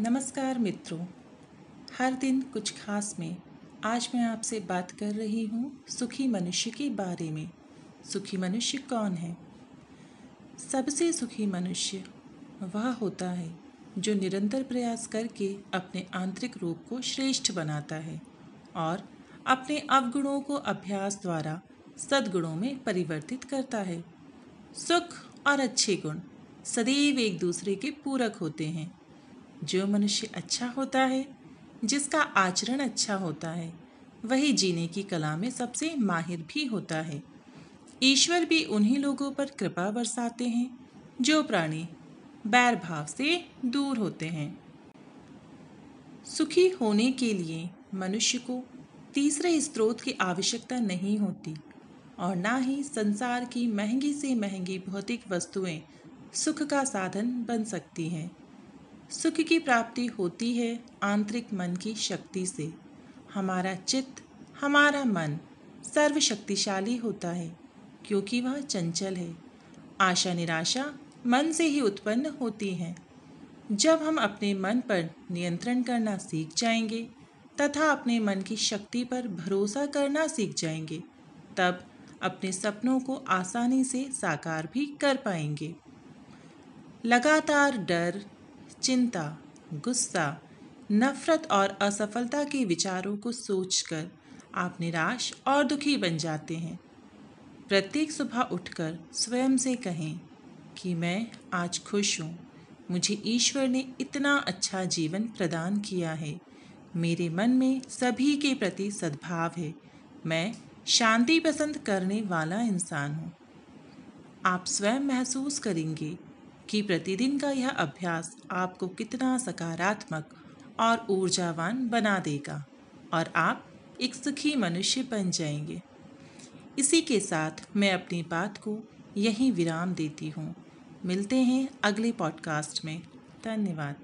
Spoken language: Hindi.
नमस्कार मित्रों। हर दिन कुछ खास में आज मैं आपसे बात कर रही हूँ सुखी मनुष्य के बारे में। सुखी मनुष्य कौन है? सबसे सुखी मनुष्य वह होता है जो निरंतर प्रयास करके अपने आंतरिक रूप को श्रेष्ठ बनाता है और अपने अवगुणों को अभ्यास द्वारा सद्गुणों में परिवर्तित करता है। सुख और अच्छे गुण सदैव एक दूसरे के पूरक होते हैं। जो मनुष्य अच्छा होता है, जिसका आचरण अच्छा होता है, वही जीने की कला में सबसे माहिर भी होता है। ईश्वर भी उन्हीं लोगों पर कृपा बरसाते हैं, जो प्राणी बैर भाव से दूर होते हैं। सुखी होने के लिए मनुष्य को तीसरे स्रोत की आवश्यकता नहीं होती, और ना ही संसार की महँगी से महँगी भौतिक वस्तुएँ सुख का साधन बन सकती हैं। सुख की प्राप्ति होती है आंतरिक मन की शक्ति से। हमारा चित्त, हमारा मन सर्वशक्तिशाली होता है, क्योंकि वह चंचल है। आशा निराशा मन से ही उत्पन्न होती हैं। जब हम अपने मन पर नियंत्रण करना सीख जाएँगे, तथा अपने मन की शक्ति पर भरोसा करना सीख जाएँगे, तब अपने सपनों को आसानी से साकार भी कर पाएँगे। लगातार डर चिंता, गुस्सा, नफरत और असफलता के विचारों को सोचकर आप निराश और दुखी बन जाते हैं। प्रत्येक सुबह उठकर स्वयं से कहें कि मैं आज खुश हूँ। मुझे ईश्वर ने इतना अच्छा जीवन प्रदान किया है। मेरे मन में सभी के प्रति सद्भाव है। मैं शांति पसंद करने वाला इंसान हूँ। आप स्वयं महसूस करेंगे कि प्रतिदिन का यह अभ्यास आपको कितना सकारात्मक और ऊर्जावान बना देगा और आप एक सुखी मनुष्य बन जाएँगे। इसी के साथ मैं अपनी बात को यहीं विराम देती हूँ। मिलते हैं अगले पॉडकास्ट में। धन्यवाद।